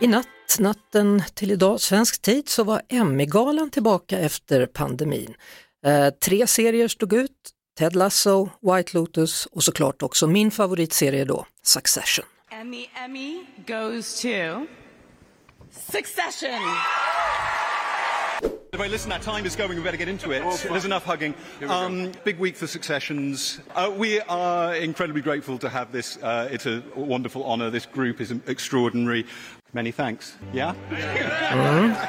I natt, natten till idag, svensk tid, så var Emmy-galan tillbaka efter pandemin. Eh, tre serier stod ut, Ted Lasso, White Lotus och såklart också min favoritserie då, Succession. Emmy, Emmy goes to Succession. Everybody, listen, our time is going. We better get into it. There's enough hugging. Um, big week for successions. Uh, we are incredibly grateful to have this. Uh, it's a wonderful honour. This group is extraordinary. Many thanks. Yeah?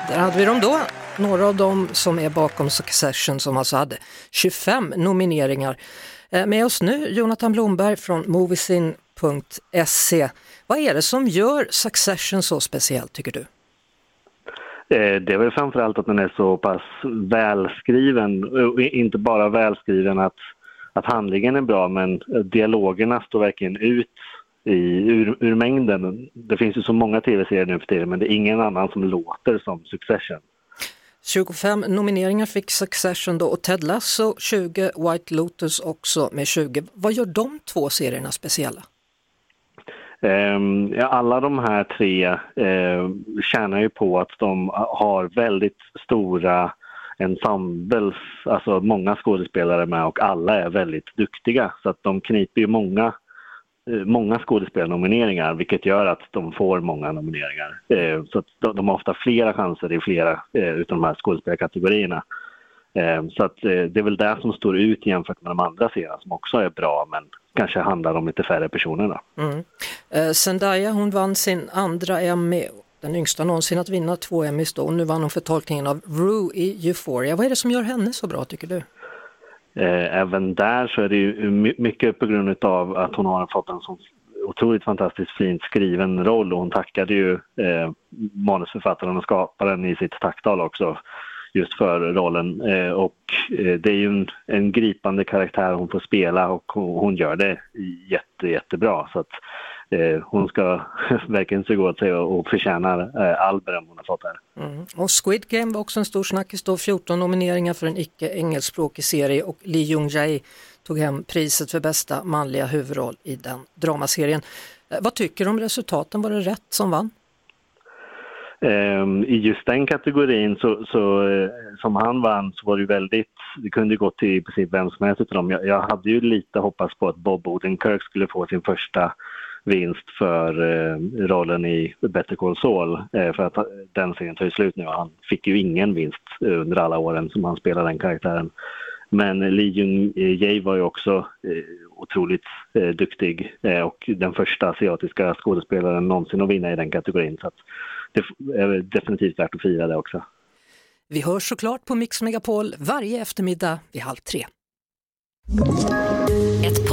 Där hade vi dem då, några av dem som är bakom Succession som alltså hade 25 nomineringar. Eh, Med oss nu Jonathan Blomberg från Moviesin.se. Vad är det som gör Succession så speciellt tycker du? Eh, Det är väl framförallt att den är så pass välskriven. Eh, inte bara välskriven att, att handlingen är bra, men dialogerna står verkligen ut i, ur, ur mängden. Det finns ju så många tv-serier nu för tiden, men det är ingen annan som låter som Succession. 25 nomineringar fick Succession då och Ted Lasso 20, White Lotus också med 20. Vad gör de två serierna speciella? Eh, alla de här tre eh, tjänar ju på att de har väldigt stora ensembles, alltså många skådespelare med och alla är väldigt duktiga. Så att de kniper ju många, eh, många skådespelarnomineringar vilket gör att de får många nomineringar. Eh, så att de, de har ofta flera chanser i flera eh, utav de här skådespelarkategorierna. Eh, Så att eh, det är väl det som står ut jämfört med de andra serierna som också är bra men kanske handlar om lite färre personer. Då. Mm. Eh, Zendaya hon vann sin andra Emmy, den yngsta någonsin att vinna två Emmys då och nu vann hon för tolkningen av Rue i Euphoria. Vad är det som gör henne så bra tycker du? Eh, Även där så är det ju my- mycket på grund av att hon har fått en så otroligt fantastiskt fint skriven roll och hon tackade ju eh, manusförfattaren och skaparen i sitt tacktal också just för rollen. Eh, och eh, det är ju en, en gripande karaktär hon får spela och hon, hon gör det jätte, jättebra. Så att eh, hon ska verkligen suga åt sig och, och förtjänar eh, all beröm hon har fått här. Mm. Och Squid Game var också en stor snackis då, 14 nomineringar för en icke engelskspråkig serie och Lee Jung-jae tog hem priset för bästa manliga huvudroll i den dramaserien. Vad tycker du om resultaten? Var det rätt som vann? Ehm, I just den kategorin så, så, eh, som han vann så var det väldigt, det kunde gå gått till i princip vem som helst utav dem. Jag, jag hade ju lite hoppats på att Bob Odenkirk skulle få sin första vinst för eh, rollen i Better Call Saul eh, för att den serien tar ju slut nu och han fick ju ingen vinst eh, under alla åren som han spelade den karaktären. Men Lee Jung-jae var ju också eh, otroligt eh, duktig eh, och den första asiatiska skådespelaren någonsin att vinna i den kategorin. Så att det är definitivt värt att fira det också. Vi hörs såklart på Mix Megapol varje eftermiddag vid halv tre.